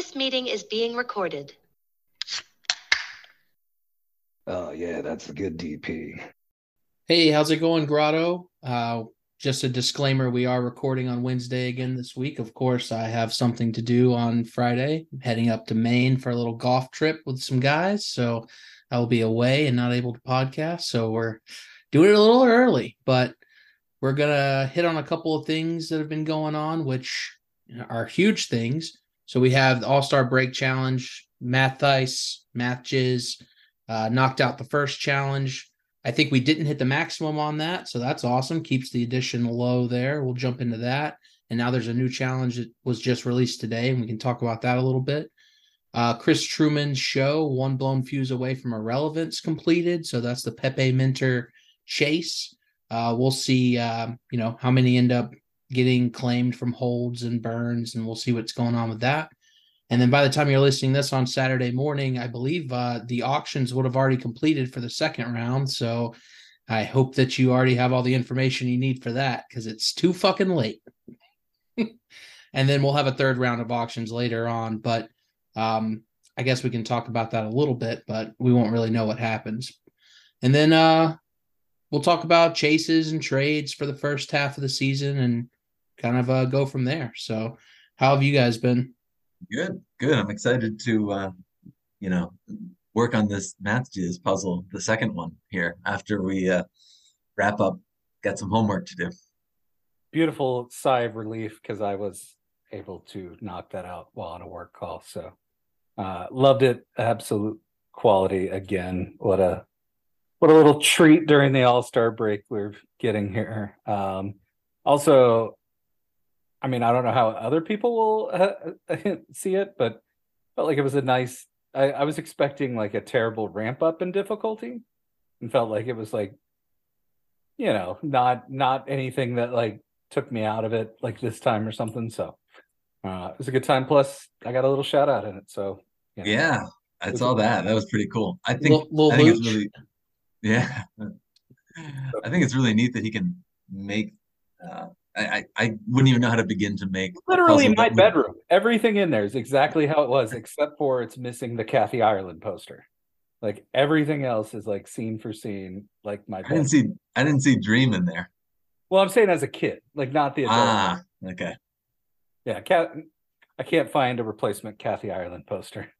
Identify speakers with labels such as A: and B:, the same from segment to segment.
A: This meeting is being recorded.
B: Oh yeah, that's a good DP.
C: Hey, how's it going, Grotto? Uh, just a disclaimer: we are recording on Wednesday again this week. Of course, I have something to do on Friday. I'm heading up to Maine for a little golf trip with some guys, so I will be away and not able to podcast. So we're doing it a little early, but we're gonna hit on a couple of things that have been going on, which are huge things. So we have the All Star Break Challenge. Matt Thice, Matt Jizz, uh, knocked out the first challenge. I think we didn't hit the maximum on that, so that's awesome. Keeps the addition low there. We'll jump into that. And now there's a new challenge that was just released today, and we can talk about that a little bit. Uh, Chris Truman's show, One Blown Fuse Away from Irrelevance, completed. So that's the Pepe Minter chase. Uh, we'll see, uh, you know, how many end up getting claimed from holds and burns, and we'll see what's going on with that. And then by the time you're listening this on Saturday morning, I believe uh, the auctions would have already completed for the second round. So I hope that you already have all the information you need for that because it's too fucking late. and then we'll have a third round of auctions later on. But um, I guess we can talk about that a little bit, but we won't really know what happens. And then uh, we'll talk about chases and trades for the first half of the season and kind of uh, go from there. So, how have you guys been?
D: Good, good. I'm excited to, uh, you know, work on this math jizz puzzle, the second one here after we uh, wrap up. Got some homework to do.
E: Beautiful sigh of relief because I was able to knock that out while on a work call. So, uh, loved it. Absolute quality again. What a what a little treat during the All Star break we're getting here. Um, also, I mean, I don't know how other people will uh, see it, but felt like it was a nice. I, I was expecting like a terrible ramp up in difficulty, and felt like it was like, you know, not not anything that like took me out of it like this time or something. So uh, it was a good time. Plus, I got a little shout out in it. So
D: you know, yeah, I saw that. That was pretty cool. I think, I think it's really, yeah. I think it's really neat that he can make uh, I, I wouldn't even know how to begin to make
E: literally my bedroom. Everything in there is exactly how it was, except for it's missing the Kathy Ireland poster. Like everything else is like scene for scene, like my.
D: I didn't see. I didn't see Dream in there.
E: Well, I'm saying as a kid, like not the adult.
D: Ah, okay.
E: Yeah, cat. I can't find a replacement Kathy Ireland poster.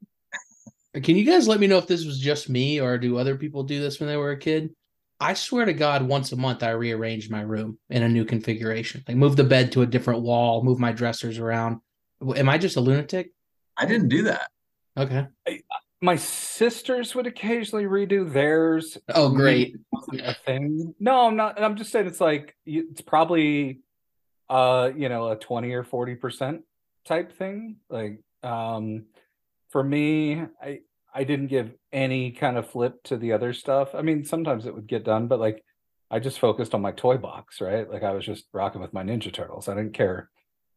C: Can you guys let me know if this was just me or do other people do this when they were a kid? I swear to God, once a month I rearrange my room in a new configuration. Like move the bed to a different wall, move my dressers around. Am I just a lunatic?
D: I didn't do that.
C: Okay.
E: My sisters would occasionally redo theirs.
C: Oh, great.
E: A thing. No, I'm not. I'm just saying it's like it's probably, uh, you know, a twenty or forty percent type thing. Like, um, for me, I I didn't give any kind of flip to the other stuff. I mean, sometimes it would get done, but like I just focused on my toy box, right? Like I was just rocking with my Ninja Turtles. I didn't care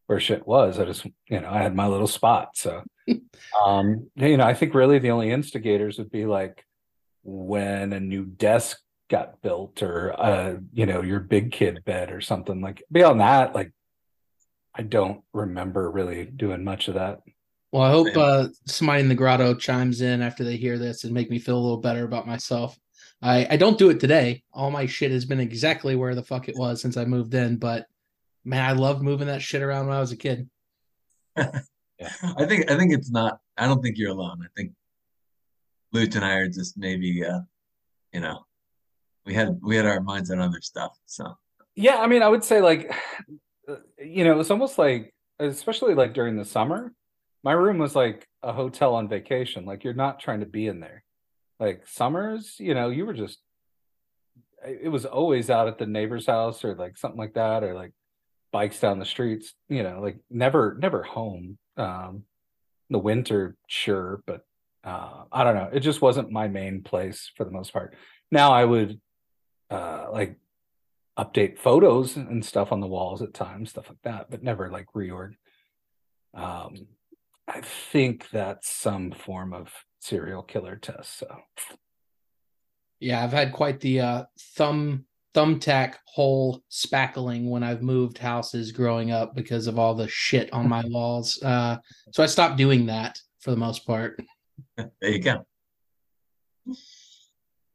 E: where shit was. I just, you know, I had my little spot. So, um, you know, I think really the only instigators would be like when a new desk got built or, uh, you know, your big kid bed or something like beyond that. Like, I don't remember really doing much of that.
C: Well, I hope uh, somebody in the grotto chimes in after they hear this and make me feel a little better about myself. I, I don't do it today. All my shit has been exactly where the fuck it was since I moved in. But man, I loved moving that shit around when I was a kid.
D: I think I think it's not. I don't think you're alone. I think Luch and I are just maybe, uh, you know, we had we had our minds on other stuff. So
E: yeah, I mean, I would say like, you know, it's almost like, especially like during the summer my room was like a hotel on vacation. Like you're not trying to be in there. Like summers, you know, you were just it was always out at the neighbor's house or like something like that, or like bikes down the streets, you know, like never never home. Um the winter, sure, but uh I don't know. It just wasn't my main place for the most part. Now I would uh like update photos and stuff on the walls at times, stuff like that, but never like reorg. Um I think that's some form of serial killer test. So,
C: yeah, I've had quite the uh, thumb thumbtack hole spackling when I've moved houses growing up because of all the shit on my walls. Uh, so I stopped doing that for the most part.
D: There you go.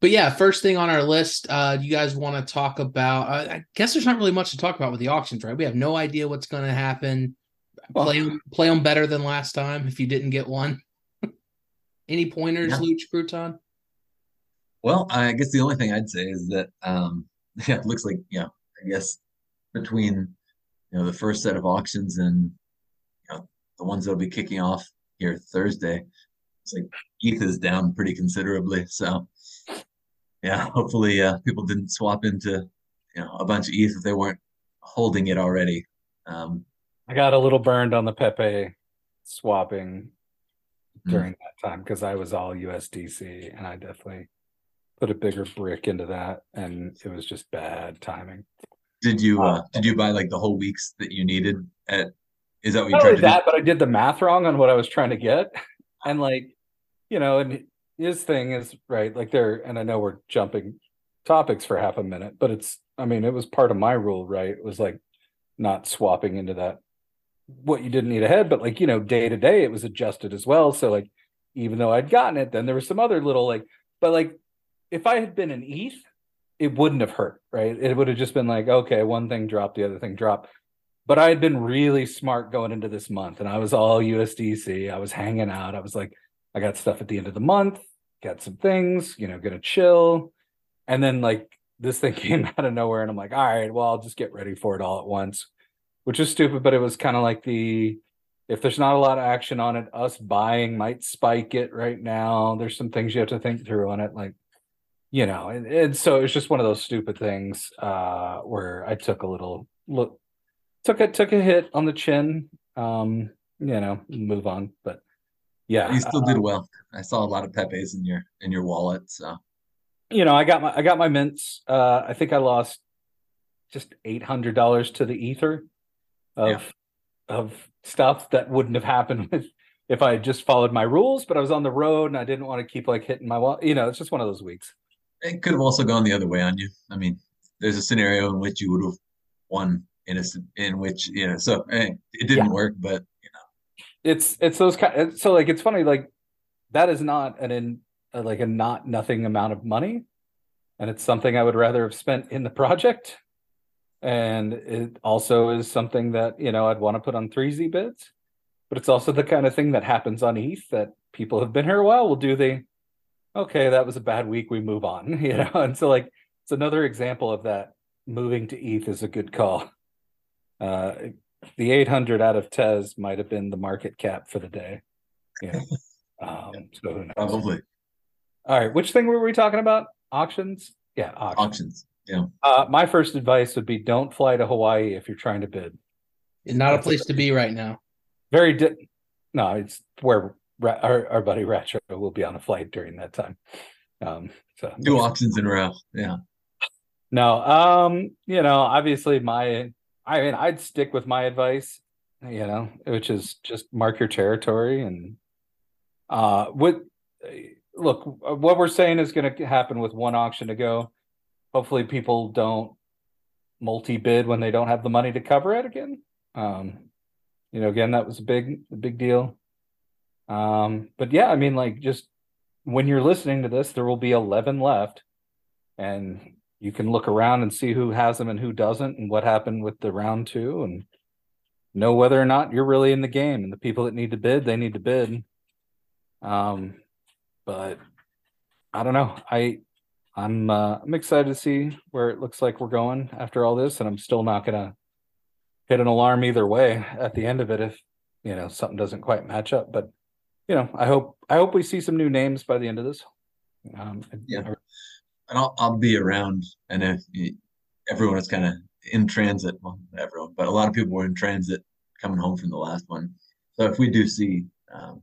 C: But yeah, first thing on our list, uh, you guys want to talk about? Uh, I guess there's not really much to talk about with the auctions, right? We have no idea what's going to happen. Well, play them, play them better than last time if you didn't get one. Any pointers, yeah. Luch Crouton?
D: Well, I guess the only thing I'd say is that um, yeah, it looks like yeah, I guess between you know the first set of auctions and you know the ones that'll be kicking off here Thursday, it's like ETH is down pretty considerably. So yeah, hopefully uh, people didn't swap into you know a bunch of ETH if they weren't holding it already. Um,
E: I got a little burned on the Pepe swapping during mm-hmm. that time because I was all USDC and I definitely put a bigger brick into that and it was just bad timing.
D: Did you uh, uh did you buy like the whole weeks that you needed at is that what
E: you tried to that, do? but I did the math wrong on what I was trying to get. And like, you know, and his thing is right, like there, and I know we're jumping topics for half a minute, but it's I mean, it was part of my rule, right? It was like not swapping into that what you didn't need ahead, but like, you know, day to day it was adjusted as well. So like even though I'd gotten it, then there was some other little like, but like if I had been an ETH, it wouldn't have hurt, right? It would have just been like, okay, one thing dropped, the other thing dropped. But I had been really smart going into this month and I was all USDC. I was hanging out. I was like, I got stuff at the end of the month, got some things, you know, gonna chill. And then like this thing came out of nowhere and I'm like, all right, well, I'll just get ready for it all at once, which is stupid, but it was kind of like the if there's not a lot of action on it, us buying might spike it right now. There's some things you have to think through on it. Like you know, and, and so it's just one of those stupid things uh, where I took a little look, took a took a hit on the chin. Um, you know, move on, but yeah,
D: you still uh, did well. I saw a lot of Pepe's in your in your wallet, so
E: you know, I got my I got my mints. Uh, I think I lost just eight hundred dollars to the ether of yeah. of stuff that wouldn't have happened with if I had just followed my rules. But I was on the road and I didn't want to keep like hitting my wall. You know, it's just one of those weeks
D: it could have also gone the other way on you. I mean, there's a scenario in which you would have won in a in which you know, so hey, it didn't yeah. work, but you know,
E: it's it's those kind. So like, it's funny, like that is not an in like a not nothing amount of money, and it's something I would rather have spent in the project. And it also is something that you know I'd want to put on 3Z bids, but it's also the kind of thing that happens on ETH that people have been here a while We'll do the okay, that was a bad week. We move on, you know. And so like it's another example of that. Moving to ETH is a good call. Uh, the 800 out of Tez might have been the market cap for the day. Yeah. Um, so who knows?
D: Probably.
E: All right. Which thing were we talking about? Auctions? Yeah.
D: Auctions. auctions. Yeah.
E: Uh, my first advice would be don't fly to Hawaii if you're trying to bid.
C: It's Not That's a place a, to be right now.
E: Very di- no, it's where our, our buddy Ratcho will be on a flight during that time. Um, so
D: two auctions in a row. Yeah.
E: No, um, you know, obviously my I mean I'd stick with my advice, you know, which is just mark your territory and uh what look what we're saying is going to happen with one auction to go. Hopefully people don't multi-bid when they don't have the money to cover it again. Um, you know, again, that was a big, big deal. Um, but yeah, I mean, like just when you're listening to this, there will be 11 left, and you can look around and see who has them and who doesn't, and what happened with the round two, and know whether or not you're really in the game. And the people that need to bid, they need to bid. Um, but I don't know. I I'm uh, I'm excited to see where it looks like we're going after all this, and I'm still not gonna hit an alarm either way at the end of it if you know something doesn't quite match up. But you know, I hope I hope we see some new names by the end of this.
D: Um, yeah, and I'll I'll be around, and if everyone is kind of in transit, well, everyone, but a lot of people were in transit coming home from the last one. So if we do see um,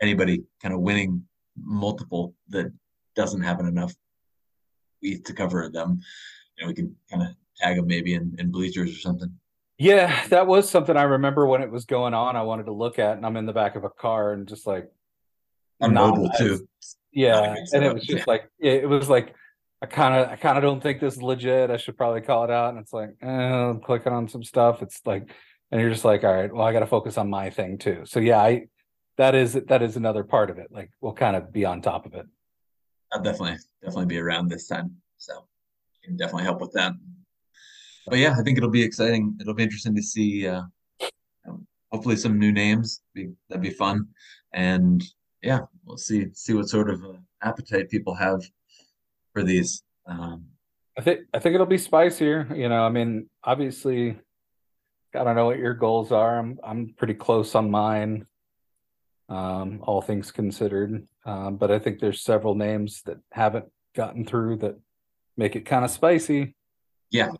D: anybody kind of winning multiple that doesn't have enough ETH to cover them, know, we can kind of tag them maybe in, in bleachers or something.
E: Yeah, that was something I remember when it was going on. I wanted to look at, and I'm in the back of a car and just like
D: on mobile too.
E: Yeah, and it was just like it was like I kind of I kind of don't think this is legit. I should probably call it out. And it's like, eh, I'm clicking on some stuff. It's like, and you're just like, all right, well, I got to focus on my thing too. So yeah, I that is that is another part of it. Like we'll kind of be on top of it.
D: I'll definitely definitely be around this time, so can definitely help with that. But yeah, I think it'll be exciting. It'll be interesting to see. Uh, um, hopefully, some new names. That'd be fun, and yeah, we'll see see what sort of uh, appetite people have for these. Um,
E: I think I think it'll be spicier. You know, I mean, obviously, I don't know what your goals are. I'm I'm pretty close on mine. Um, all things considered, um, but I think there's several names that haven't gotten through that make it kind of spicy.
D: Yeah,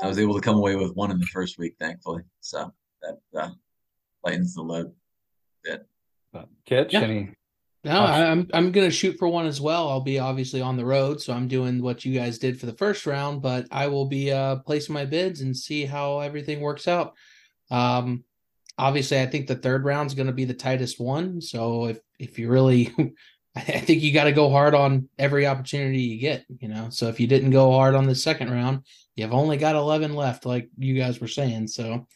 D: I was able to come away with one in the first week, thankfully. So that uh, lightens the load a bit.
E: But Kitch, yeah. any
C: no, I'm I'm gonna shoot for one as well. I'll be obviously on the road, so I'm doing what you guys did for the first round, but I will be uh placing my bids and see how everything works out. Um obviously I think the third round is gonna be the tightest one. So if if you really I think you got to go hard on every opportunity you get, you know. So if you didn't go hard on the second round, you've only got 11 left, like you guys were saying. So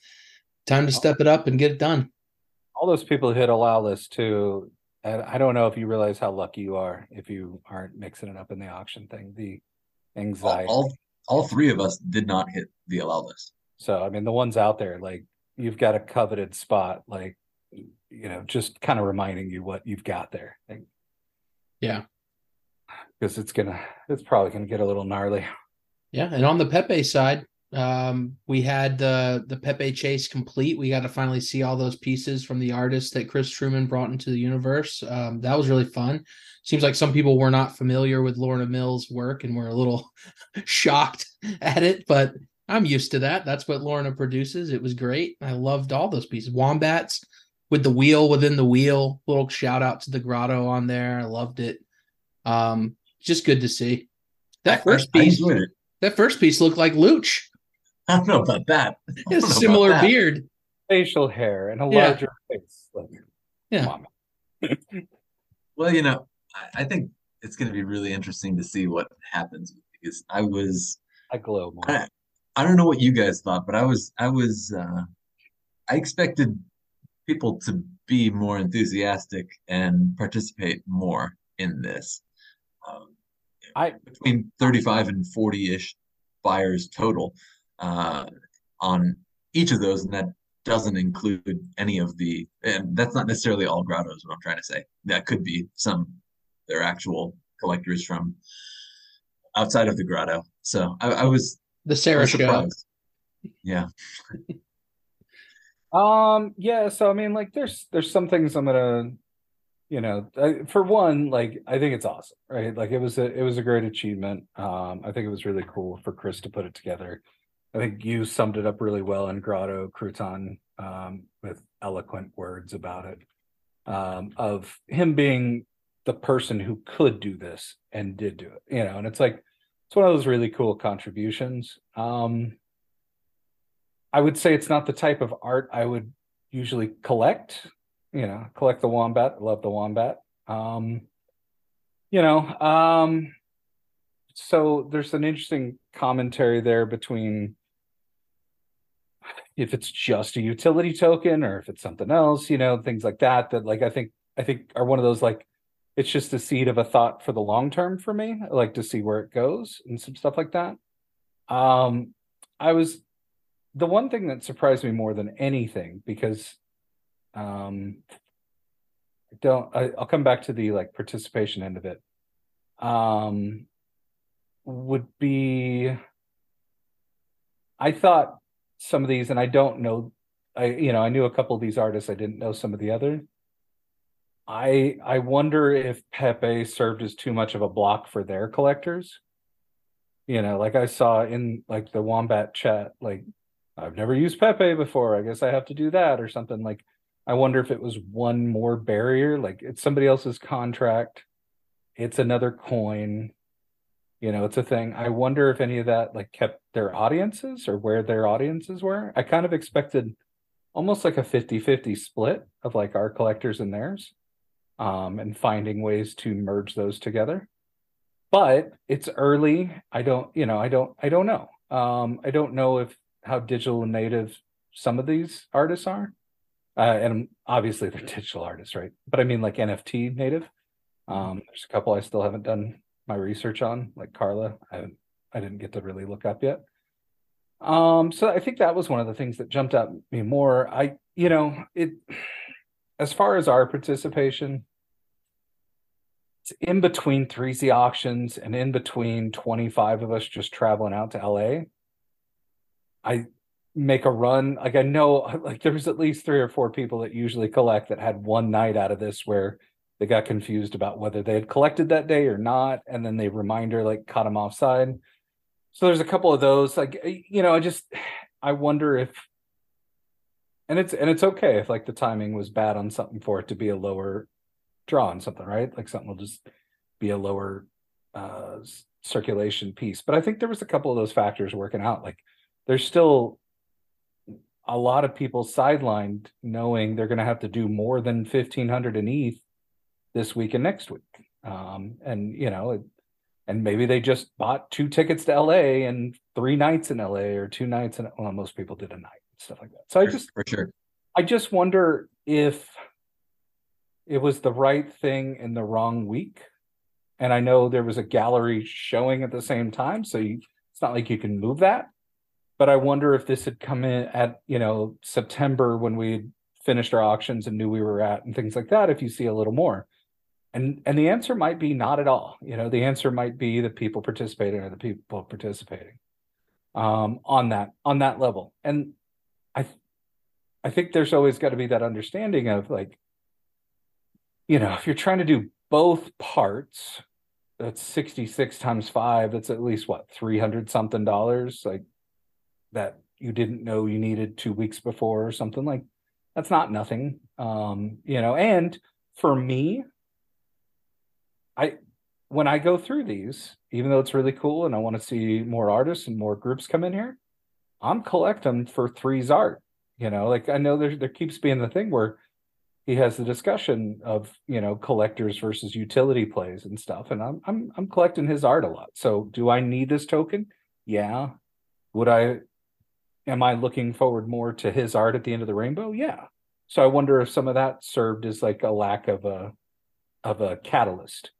C: time to step it up and get it done.
E: All those people hit allow list too and I don't know if you realize how lucky you are if you aren't mixing it up in the auction thing. The anxiety.
D: All, all, all three of us did not hit the allow list.
E: So I mean, the ones out there, like you've got a coveted spot, like you know, just kind of reminding you what you've got there.
C: Yeah,
E: because it's gonna, it's probably gonna get a little gnarly.
C: Yeah, and on the Pepe side, um, we had the the Pepe chase complete. We got to finally see all those pieces from the artist that Chris Truman brought into the universe. Um, that was really fun. Seems like some people were not familiar with Lorna Mills' work and were a little shocked at it, but I'm used to that. That's what Lorna produces. It was great. I loved all those pieces. Wombats with the wheel within the wheel. Little shout out to the grotto on there. I loved it. Um, just good to see. That first piece, that first piece looked like Luch.
D: I don't know about that.
C: A similar that. beard,
E: facial hair, and a yeah. larger face. Like,
C: yeah.
D: well, you know, I, I think it's going to be really interesting to see what happens because I was.
E: I glow more.
D: I, I don't know what you guys thought, but I was, I was, uh, I expected people to be more enthusiastic and participate more in this. Um, I between 35 and 40 ish buyers total uh, on each of those, and that doesn't include any of the, and that's not necessarily all grottos. What I'm trying to say, that could be some they're actual collectors from outside of the grotto. So I, I was
C: the Sarah show.
D: Yeah.
E: um. Yeah. So I mean, like, there's there's some things I'm gonna, you know, I, for one, like I think it's awesome, right? Like it was a it was a great achievement. Um. I think it was really cool for Chris to put it together. I think you summed it up really well in Grotto Crouton um, with eloquent words about it. Um, of him being the person who could do this and did do it, you know, and it's like it's one of those really cool contributions. Um, I would say it's not the type of art I would usually collect. You know, collect the wombat. I love the wombat. Um, you know, um, so there's an interesting commentary there between if it's just a utility token or if it's something else, you know, things like that, that like I think I think are one of those like it's just a seed of a thought for the long term for me. I like to see where it goes and some stuff like that. Um I was the one thing that surprised me more than anything because um I don't I, I'll come back to the like participation end of it. Um would be I thought some of these, and I don't know. I you know I knew a couple of these artists. I didn't know some of the other. I I wonder if Pepe served as too much of a block for their collectors. You know, like I saw in like the Wombat chat, like I've never used Pepe before. I guess I have to do that or something. Like I wonder if it was one more barrier. Like it's somebody else's contract. It's another coin you know it's a thing i wonder if any of that like kept their audiences or where their audiences were i kind of expected almost like a 50-50 split of like our collectors and theirs um and finding ways to merge those together but it's early. I don't, you know, I don't, I don't know. Um, I don't know if how digital native some of these artists are. Uh, and obviously they're digital artists, right? But I mean like NFT native. Um, there's a couple I still haven't done my research on, like Carla. I I didn't get to really look up yet. Um, so I think that was one of the things that jumped at me more. I, you know, it as far as our participation, in between 3Z auctions and in between 25 of us just traveling out to LA. I make a run. Like I know like there's at least three or four people that usually collect that had one night out of this where they got confused about whether they had collected that day or not. And then they reminder like caught them offside. So there's a couple of those. Like you know, I just I wonder if and it's and it's okay if like the timing was bad on something for it to be a lower draw on something, right? Like something will just be a lower uh circulation piece. But I think there was a couple of those factors working out. Like there's still a lot of people sidelined knowing they're going to have to do more than 1500 in ETH this week and next week. Um, and you know, it, and maybe they just bought two tickets to LA and three nights in LA or two nights in well, most people did a night stuff like that. So I just
D: for sure.
E: I just wonder if it was the right thing in the wrong week. And I know there was a gallery showing at the same time, so you, it's not like you can move that. But I wonder if this had come in at you know September when we finished our auctions and knew we were at and things like that. If you see a little more, and and the answer might be not at all you know the answer might be the people participating or the people participating um, on that on that level and i i think there's always got to be that understanding of like you know if you're trying to do both parts that's 66 times 5 that's at least what 300 something dollars? Like that you didn't know you needed 2 weeks before or something? Like that's not nothing. Um you know and for me I when I go through these, even though it's really cool and I want to see more artists and more groups come in here, I'm collecting for three's art. You know, like I know there there keeps being the thing where he has the discussion of you know collectors versus utility plays and stuff, and I'm I'm I'm collecting his art a lot. So do I need this token? Yeah. Would I? Am I looking forward more to his art at the end of the rainbow? Yeah. So I wonder if some of that served as like a lack of a of a catalyst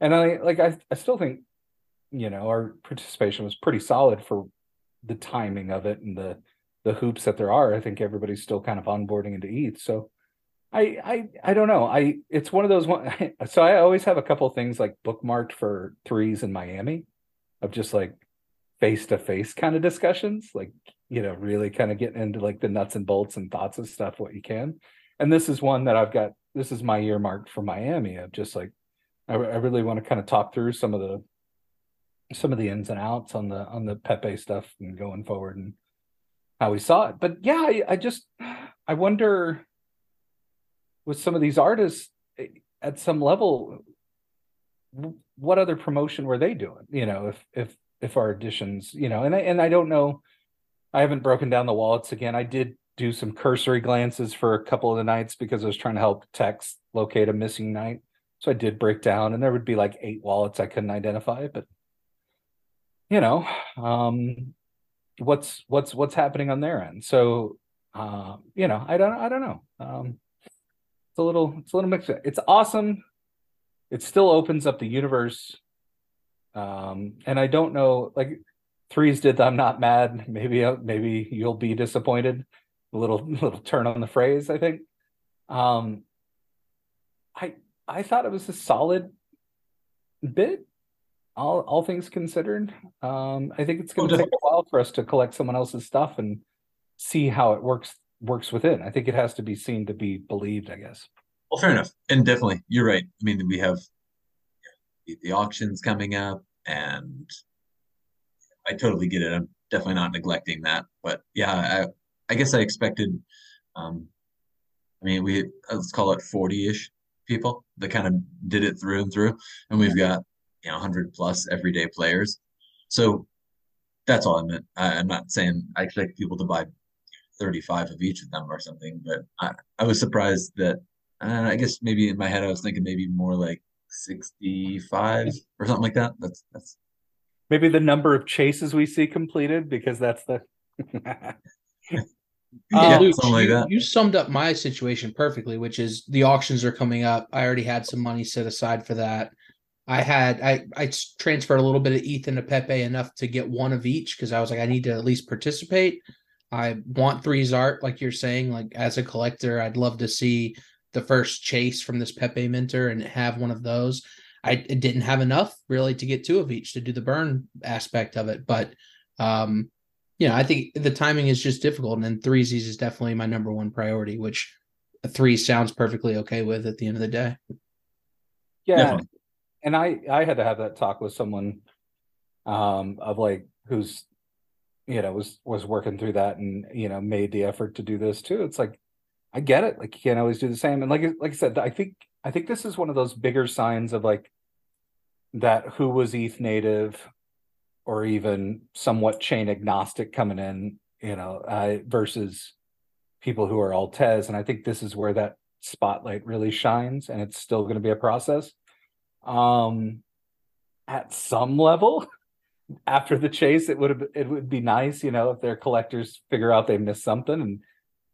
E: and I like I, I still think you know our participation was pretty solid for the timing of it and the the hoops that there are. I think everybody's still kind of onboarding into ETH. So I I I don't know. I it's one of those one. So I always have a couple things like bookmarked for threes in Miami, of just like face to face kind of discussions, like you know really kind of getting into like the nuts and bolts and thoughts of stuff what you can. And this is one that I've got. This is my earmarked for Miami of just like I, I really want to kind of talk through some of the some of the ins and outs on the on the Pepe stuff and going forward and how we saw it. But yeah, I, I just I wonder with some of these artists eh, at some level what other promotion were they doing you know if if if our editions you know and I, and I don't know I haven't broken down the wallets again I did do some cursory glances for a couple of the nights because I was trying to help Tex locate a missing night so I did break down, and there would be like eight wallets I couldn't identify. But you know, um, what's what's what's happening on their end? So uh, you know, I don't I don't know. Um, a little it's a little mixed. It's awesome. It still opens up the universe. Um, and I don't know, like threes did. I'm not mad. Maybe uh, maybe you'll be disappointed. A little little turn on the phrase. I think. Um, I I thought it was a solid bit, all all things considered. Um, I think it's going to take a while for us to collect someone else's stuff and see how it works works within. I think it has to be seen to be believed. I guess.
D: Well, fair enough, and definitely, you're right. I mean, we have the, the auctions coming up, and I totally get it. I'm definitely not neglecting that, but yeah, I I guess I expected. Um, I mean, we let's call it forty ish people that kind of did it through and through, and we've got you know 100 plus everyday players. So that's all I meant. I, am not saying I expect people to buy 35 of each of them or something, but I, I was surprised that. Uh, I guess maybe in my head I was thinking maybe more like 65 or something like that. That's that's
E: maybe the number of chases we see completed because that's the
C: yeah, Luke, like you, you, summed up my situation perfectly, which is the auctions are coming up. I already had some money set aside for that. I had I I transferred a little bit of Ethan to Pepe enough to get one of each because I was like I need to at least participate. I want threes art, like you're saying. Like as a collector, I'd love to see the first chase from this Pepe Minter and have one of those. I didn't have enough really to get two of each to do the burn aspect of it, but um, you know, I think the timing is just difficult, and then threes is definitely my number one priority, which three sounds perfectly okay with at the end of the day.
E: Yeah, definitely. and I I had to have that talk with someone um of like who's you know was was working through that and you know made the effort to do this too. It's like I get it. Like you can't always do the same. And like like I said, I think I think this is one of those bigger signs of like that who was ETH native or even somewhat chain agnostic coming in, you know, uh, versus people who are Altez. And I think this is where that spotlight really shines, and it's still going to be a process. Um, at some level, after the chase, it would it would be nice, you know, if their collectors figure out they missed something and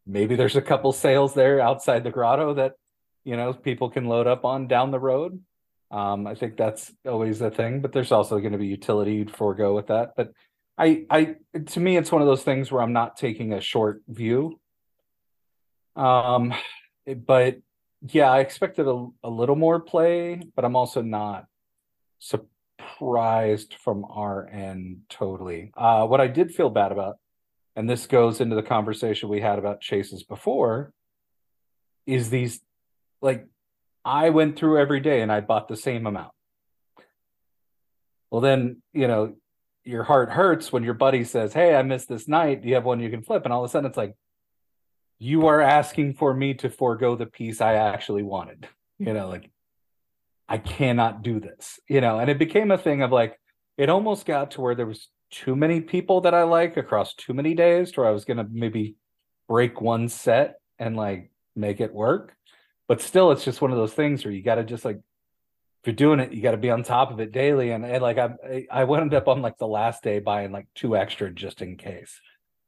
E: maybe there's a couple sales there outside the grotto that you know people can load up on down the road. Um, i think that's always a thing but there's also going to be utility you'd forego with that. But i i to me it's one of those things where i'm not taking a short view. Um but yeah i expected a, a little more play but i'm also not surprised from our end totally. Uh what i did feel bad about and this goes into the conversation we had about chases before is these like i went through every day and i bought the same amount. Well then you know your heart hurts when your buddy says hey i missed this night. Do you have one you can flip? And all of a sudden it's like you are asking for me to forego the piece i actually wanted. You know like i cannot do this you know and it became a thing of like it almost got to where there was too many people that I like across too many days to where I was gonna maybe break one set and like make it work. But still, it's just one of those things where you got to just like if you're doing it, you got to be on top of it daily. And, and like I I wound up on like the last day buying like two extra just in case.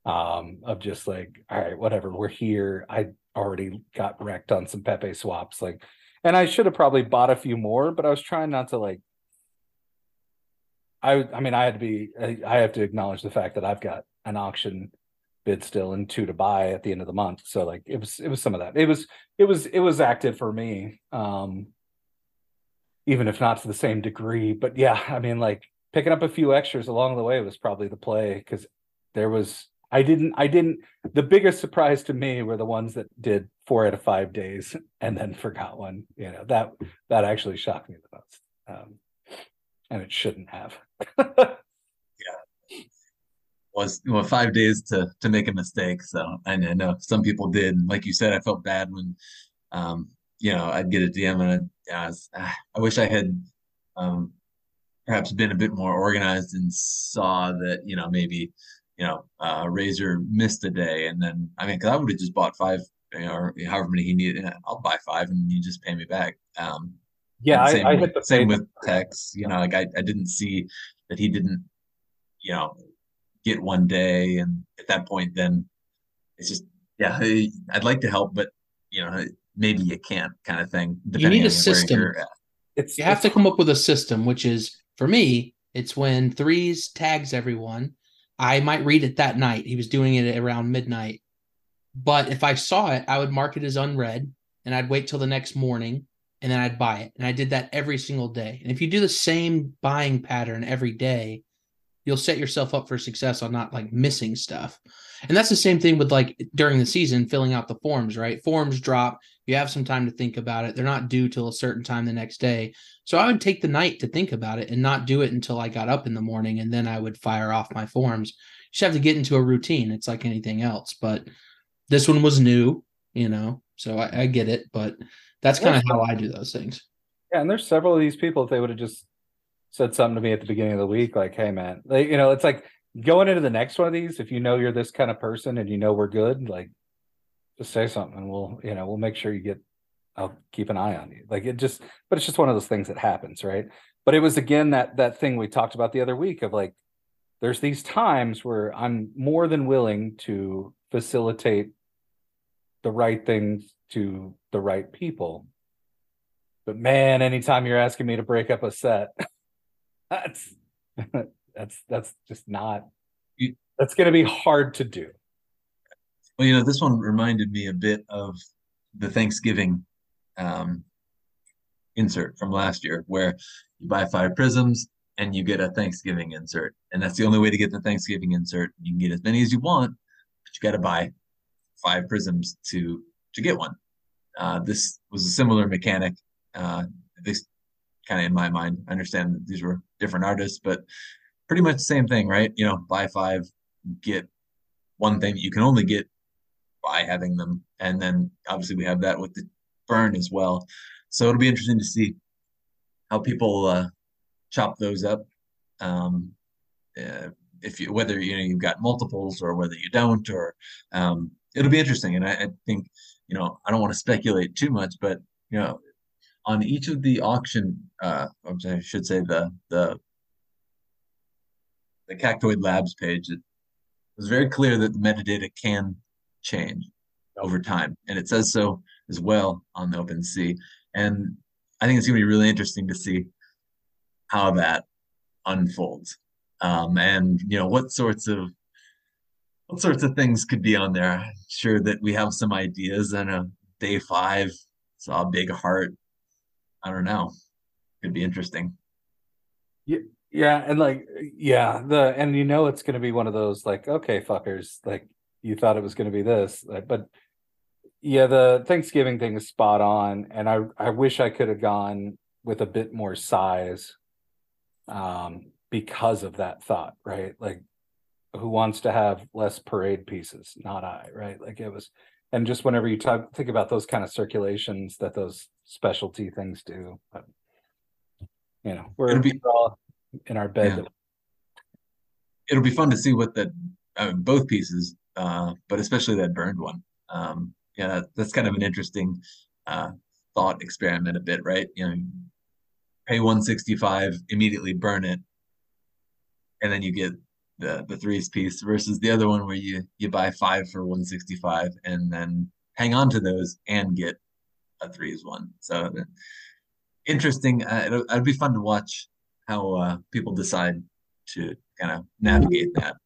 E: Um, of just like, all right, whatever, we're here. I already got wrecked on some Pepe swaps, like, and I should have probably bought a few more, but I was trying not to like I I mean I had to be I have to acknowledge the fact that I've got an auction bid still and two to buy at the end of the month. So like it was it was some of that. It was it was it was active for me. Um even if not to the same degree. But yeah, I mean like picking up a few extras along the way was probably the play because there was I didn't I didn't the biggest surprise to me were the ones that did four out of five days and then forgot one. You know, that that actually shocked me the most. Um and it shouldn't have. yeah,
D: was well five days to to make a mistake. So I know some people did. Like you said, I felt bad when, um, you know, I'd get a DM and I, I, was, ah, I wish I had, um, perhaps been a bit more organized and saw that you know maybe you know uh, Razor missed a day and then I mean because I would have just bought five you know, or however many he needed. I'll buy five and you just pay me back. Um,
E: yeah,
D: same,
E: I, I
D: hit the same with Tex. You know, like I, I didn't see that he didn't, you know, get one day, and at that point, then it's just yeah, I'd like to help, but you know, maybe you can't, kind of thing.
C: You need a system. It's you have to come up with a system, which is for me, it's when threes tags everyone. I might read it that night. He was doing it around midnight. But if I saw it, I would mark it as unread and I'd wait till the next morning and then I'd buy it. And I did that every single day. And if you do the same buying pattern every day, you'll set yourself up for success on not like missing stuff. And that's the same thing with like during the season filling out the forms, right? Forms drop, you have some time to think about it. They're not due till a certain time the next day. So I would take the night to think about it and not do it until I got up in the morning and then I would fire off my forms. You just have to get into a routine. It's like anything else, but this one was new, you know. So I, I get it, but that's kind of how I do those things.
E: Yeah, and there's several of these people. If they would have just said something to me at the beginning of the week, like, "Hey, man," like, you know, it's like going into the next one of these. If you know you're this kind of person and you know we're good, like, just say something, and we'll, you know, we'll make sure you get I'll keep an eye on you. Like it just, but it's just one of those things that happens, right? But it was again that that thing we talked about the other week of like, there's these times where I'm more than willing to facilitate the right things to the right people. But man, anytime you're asking me to break up a set, that's that's that's just not that's going to be hard to do.
D: Well, you know, this one reminded me a bit of the Thanksgiving um, insert from last year, where you buy five prisms and you get a Thanksgiving insert, and that's the only way to get the Thanksgiving insert. You can get as many as you want, but you got to buy five prisms to to get one. Uh, this was a similar mechanic, uh, least kind of in my mind. I understand that these were different artists, but pretty much the same thing, right? You know, buy five, get one thing that you can only get by having them. And then obviously we have that with the burn as well. So it'll be interesting to see how people uh, chop those up. Um, uh, if you whether you know you've got multiples or whether you don't, or um, it'll be interesting. And I, I think you know I don't want to speculate too much, but you know on each of the auction, uh, I should say the the the Cactoid Labs page, it was very clear that the metadata can change over time. And it says so as well on the OpenSea. And I think it's going to be really interesting to see how that unfolds. Um, and you know what sorts of what sorts of things could be on there. I'm sure that we have some ideas. And a day five saw a big heart. I don't know. Could be interesting.
E: Yeah, yeah, and like yeah, the and you know it's going to be one of those like okay fuckers like you thought it was going to be this, but yeah, the Thanksgiving thing is spot on, and I I wish I could have gone with a bit more size, um, because of that thought, right? Like, who wants to have less parade pieces? Not I, right? Like it was, and just whenever you talk, think about those kind of circulations that those specialty things do, but, you know, we're, be, all in our bed.
D: Yeah. It'll be fun to see what the uh, both pieces uh, but especially that burned one. Um, yeah, that, that's kind of an interesting uh, thought experiment a bit, right? You know, pay 165, immediately burn it, and then you get the the threes piece versus the other one where you you buy five for 165 and then hang on to those and get a threes one. So interesting. Uh, it'll, it'll be fun to watch how uh, people decide to kind of navigate that.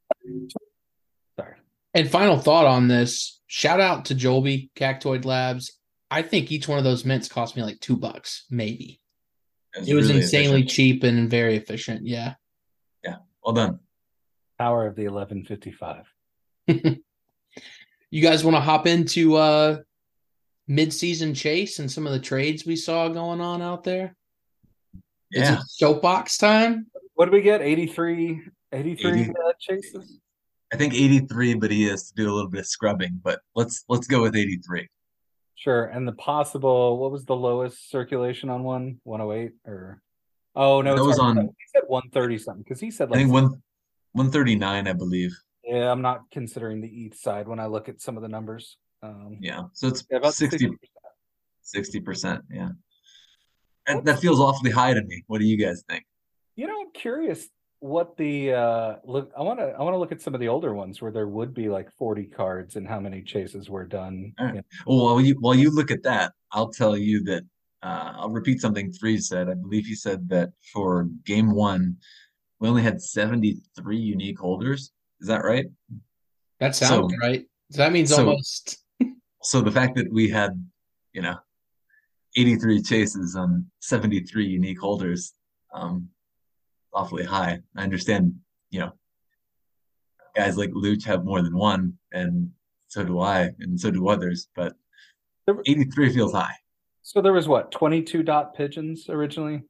C: And final thought on this: shout out to Joby Cactoid Labs. I think each one of those mints cost me like two bucks, maybe. It was really insanely efficient. cheap and very efficient. Yeah.
D: Yeah. Well done.
E: Power of the eleven fifty five.
C: you guys want to hop into uh mid-season chase and some of the trades we saw going on out there?
D: Yeah.
C: soapbox time?
E: What did we get? 83 83 80, uh, chases?
D: I think 83, but he has to do a little bit of scrubbing. But let's let's go with 83.
E: Sure. And the possible, what was the lowest circulation on one? 108 or? Oh no,
D: that was on.
E: He said 130 something because he said
D: like I think one 139, I believe.
E: Yeah, I'm not considering the ETH side when I look at some of the numbers. Um,
D: yeah, so it's yeah, about 60 percent. Yeah, and that feels awfully high to me. What do you guys think?
E: You know, I'm curious what the uh look i want to i want to look at some of the older ones where there would be like 40 cards and how many chases were done
D: right. well while you while you look at that i'll tell you that uh i'll repeat something three said i believe he said that for game one we only had 73 unique holders is that right
C: that sounds so, right that means so, almost
D: so the fact that we had you know 83 chases on 73 unique holders um awfully high. I understand, you know, guys like Luch have more than one, and so do I, and so do others. But 83 feels high.
E: So there was what 22 dot pigeons originally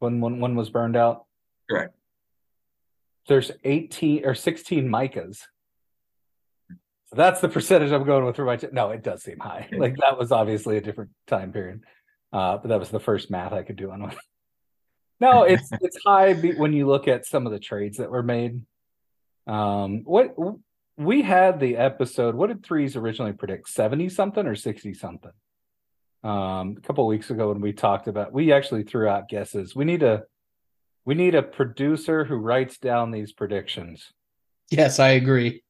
E: when one, one was burned out.
D: Correct.
E: There's 18 or 16 micas. So that's the percentage I'm going with for my. T- no, it does seem high. Like that was obviously a different time period, uh, but that was the first math I could do on one. No, it's it's high when you look at some of the trades that were made. Um, what we had the episode. What did threes originally predict? Seventy something or sixty something? Um, a couple weeks ago when we talked about, we actually threw out guesses. We need a, we need a producer who writes down these predictions.
C: Yes, I agree.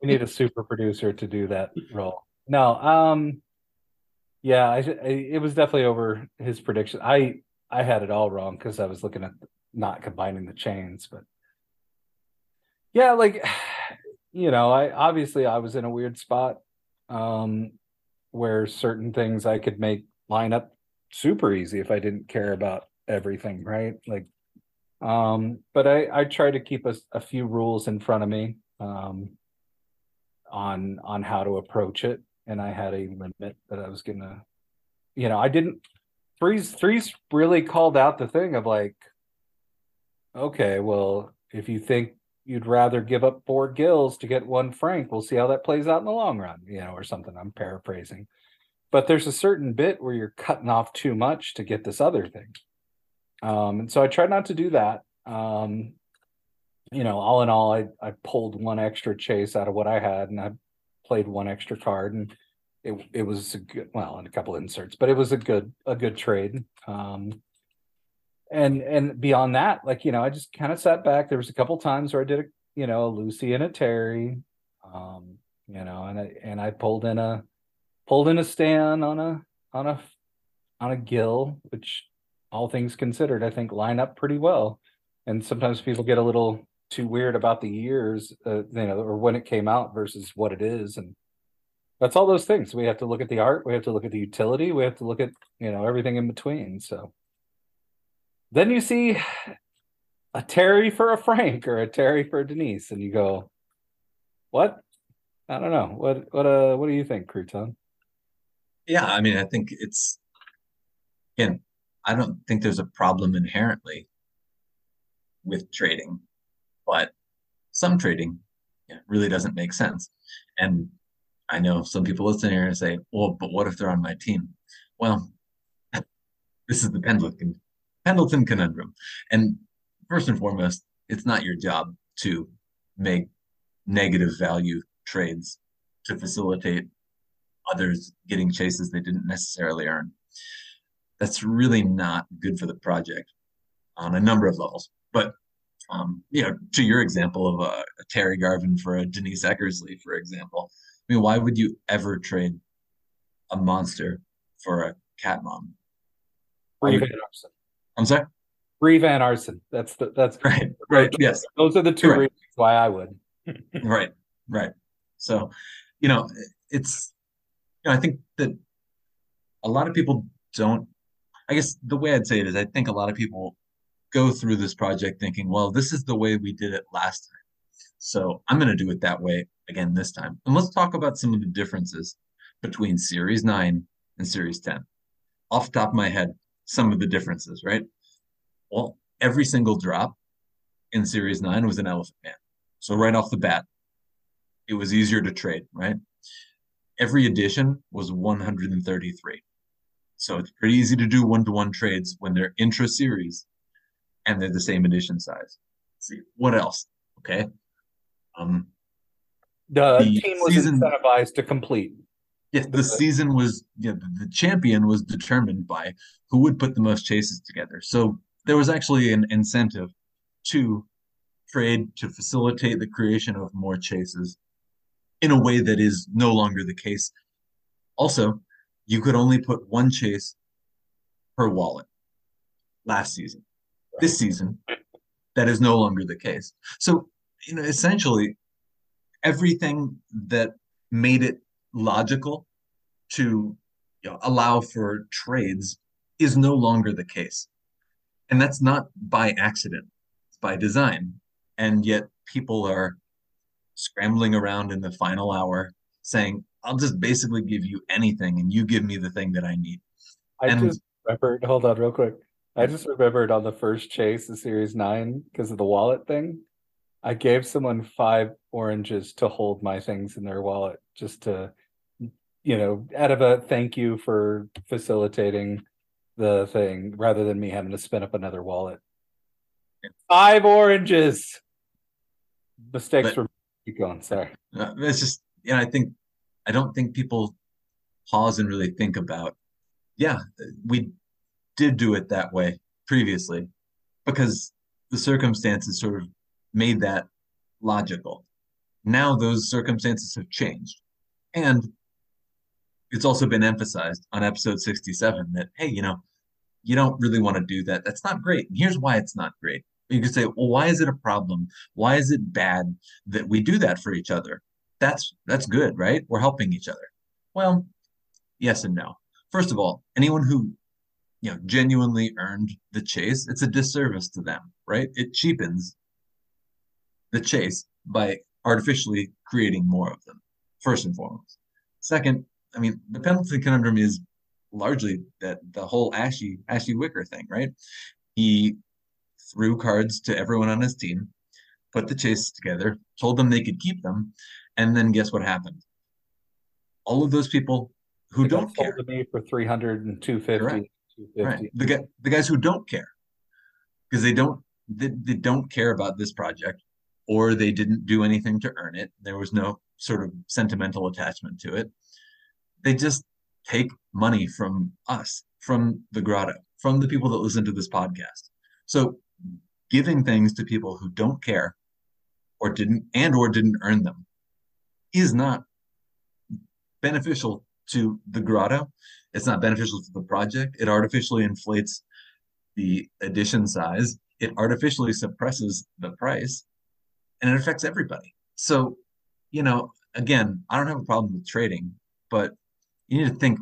E: We need a super producer to do that role. No, um, yeah, I, I, it was definitely over his prediction. I I had it all wrong because I was looking at not combining the chains, but yeah, like you know, I obviously I was in a weird spot um where certain things I could make line up super easy if I didn't care about everything, right? Like um but I I try to keep a, a few rules in front of me um on on how to approach it and I had a limit that I was gonna you know, I didn't threes threes really called out the thing of like okay, well, if you think you'd rather give up four gills to get one frank. We'll see how that plays out in the long run, you know, or something. I'm paraphrasing. But there's a certain bit where you're cutting off too much to get this other thing. Um, and so I tried not to do that. Um, you know, all in all, I, I pulled one extra chase out of what I had and I played one extra card and it, it was a good, well, and a couple inserts, but it was a good, a good trade. Um, and and beyond that, like you know, I just kind of sat back. There was a couple times where I did a you know a Lucy and a Terry, um, you know, and I and I pulled in a pulled in a Stan on a on a on a Gill, which all things considered, I think line up pretty well. And sometimes people get a little too weird about the years, uh, you know, or when it came out versus what it is, and that's all those things. We have to look at the art, we have to look at the utility, we have to look at you know everything in between. So then you see a Terry for a Frank or a Terry for Denise, and you go, "What? I don't know. What? What? Uh, what do you think, Crouton?"
D: Yeah, I mean, I think it's again. I don't think there's a problem inherently with trading, but some trading yeah, really doesn't make sense. And I know some people listen here and say, "Well, but what if they're on my team?" Well, this is the Pendleton Pendleton conundrum. And first and foremost, it's not your job to make negative value trades to facilitate others getting chases they didn't necessarily earn. That's really not good for the project on a number of levels. But um, you know, to your example of a, a, Terry Garvin for a Denise Eckersley, for example, I mean, why would you ever trade a monster for a cat mom? I'm sorry.
E: Brie Van Arsdale. That's the that's
D: right. Right. Yes.
E: Those are the two reasons why I would.
D: right. Right. So, you know, it's you know, I think that a lot of people don't I guess the way I'd say it is I think a lot of people go through this project thinking, well, this is the way we did it last time. So I'm going to do it that way again this time. And let's talk about some of the differences between Series 9 and Series 10. Off top of my head, some of the differences, right? Well, every single drop in Series 9 was an Elephant Man. So right off the bat, it was easier to trade, right? Every edition was 133. So it's pretty easy to do one-to-one trades when they're intra-series and they're the same edition size. Let's see what else? Okay. Um,
E: the, the team was season, incentivized to complete.
D: Yes, the season was yeah, the champion was determined by who would put the most chases together. So there was actually an incentive to trade to facilitate the creation of more chases in a way that is no longer the case. Also, you could only put one chase per wallet last season. This season, that is no longer the case. So, you know, essentially, everything that made it logical to you know, allow for trades is no longer the case. And that's not by accident, it's by design. And yet people are scrambling around in the final hour saying, I'll just basically give you anything and you give me the thing that I need.
E: I and, just remembered, hold on real quick. I just remembered on the first chase of Series 9 because of the wallet thing. I gave someone five oranges to hold my things in their wallet just to you know, out of a thank you for facilitating the thing rather than me having to spin up another wallet. Five oranges. Mistakes but, for keep going. Sorry.
D: Uh, it's just, yeah, I think, I don't think people pause and really think about yeah, we did do it that way previously because the circumstances sort of made that logical. Now those circumstances have changed. And it's also been emphasized on episode 67 that, hey, you know, you don't really want to do that. That's not great. And here's why it's not great. You could say, well, why is it a problem? Why is it bad that we do that for each other? That's that's good, right? We're helping each other. Well, yes and no. First of all, anyone who you know genuinely earned the chase, it's a disservice to them, right? It cheapens the chase by artificially creating more of them, first and foremost. Second, I mean, the Pendleton conundrum is largely that the whole Ashy Ashy Wicker thing, right? He threw cards to everyone on his team, put the chase together, told them they could keep them, and then guess what happened? All of those people who they don't care
E: to me for 300 and 250,
D: right. The, the guys who don't care because they don't they, they don't care about this project or they didn't do anything to earn it. There was no sort of sentimental attachment to it. They just take money from us, from the grotto, from the people that listen to this podcast. So giving things to people who don't care or didn't and or didn't earn them is not beneficial to the grotto. It's not beneficial to the project. It artificially inflates the edition size. It artificially suppresses the price and it affects everybody. So, you know, again, I don't have a problem with trading, but you need to think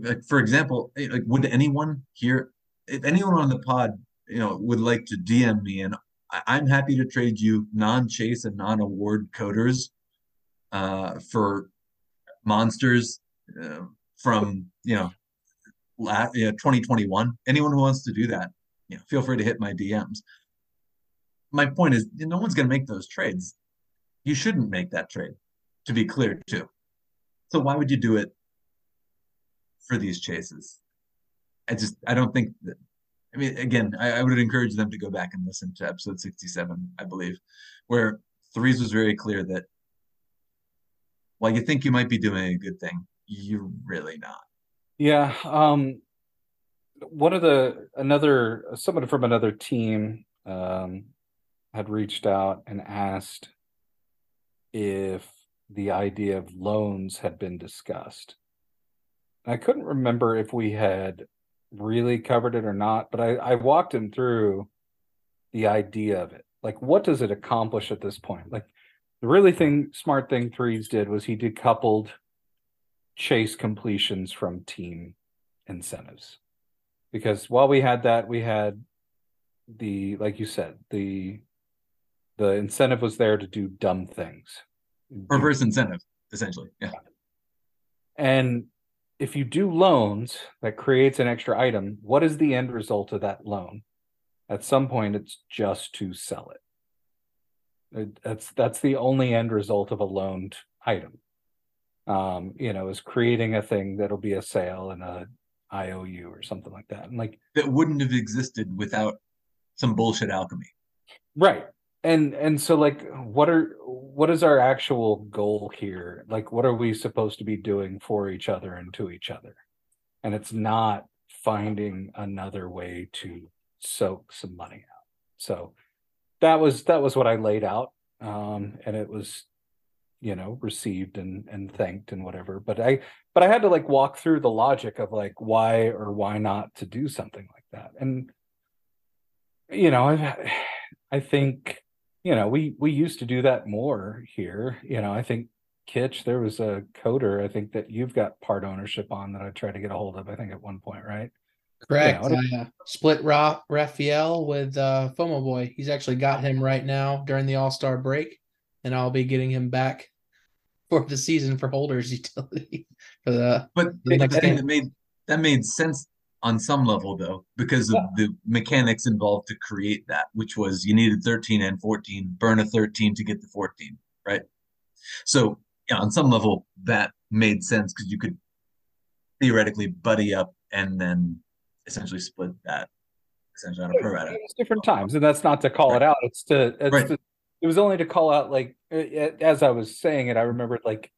D: like for example, like would anyone here if anyone on the pod, you know, would like to DM me and I'm happy to trade you non-chase and non-award coders uh, for monsters uh, from you know, la- yeah, 2021. Anyone who wants to do that, you know, feel free to hit my DMs my point is no one's going to make those trades. You shouldn't make that trade, to be clear, too. So why would you do it for these chases? I just I don't think that. I mean, again, I, I would encourage them to go back and listen to episode sixty-seven, I believe, where Threes was very clear that while you think you might be doing a good thing, you're really not.
E: Yeah. Um, one of the another someone from another team um, had reached out and asked if the idea of loans had been discussed. I couldn't remember if we had really covered it or not, but I, I walked him through the idea of it. Like, what does it accomplish at this point? Like, the really thing, smart thing Threes did was he decoupled chase completions from team incentives. Because while we had that, we had the, like you said, the the incentive was there to do dumb things.
D: Reverse incentive, essentially. Yeah.
E: And if you do loans that creates an extra item, what is the end result of that loan? At some point, it's just to sell it. It that's that's the only end result of a loaned item. Um, you know, is creating a thing that'll be a sale and a IOU or something like that. And like
D: that wouldn't have existed without some bullshit alchemy.
E: Right and and so like what are what is our actual goal here like what are we supposed to be doing for each other and to each other and it's not finding another way to soak some money out so that was that was what i laid out um and it was you know received and and thanked and whatever but i but i had to like walk through the logic of like why or why not to do something like that and you know i i think you know, we we used to do that more here. You know, I think Kitch, there was a coder I think that you've got part ownership on that I tried to get a hold of. I think at one point, right?
C: Correct. Yeah, uh, split Ra- Raphael with uh, FOMO Boy. He's actually got him right now during the All Star break, and I'll be getting him back for the season for holders utility for the.
D: But the next thing that made that made sense on some level though because of yeah. the mechanics involved to create that which was you needed 13 and 14 burn a 13 to get the 14 right so yeah on some level that made sense because you could theoretically buddy up and then essentially split that essentially on a pro rata
E: different times and that's not to call right. it out it's to it's right. to, it was only to call out like as i was saying it i remembered like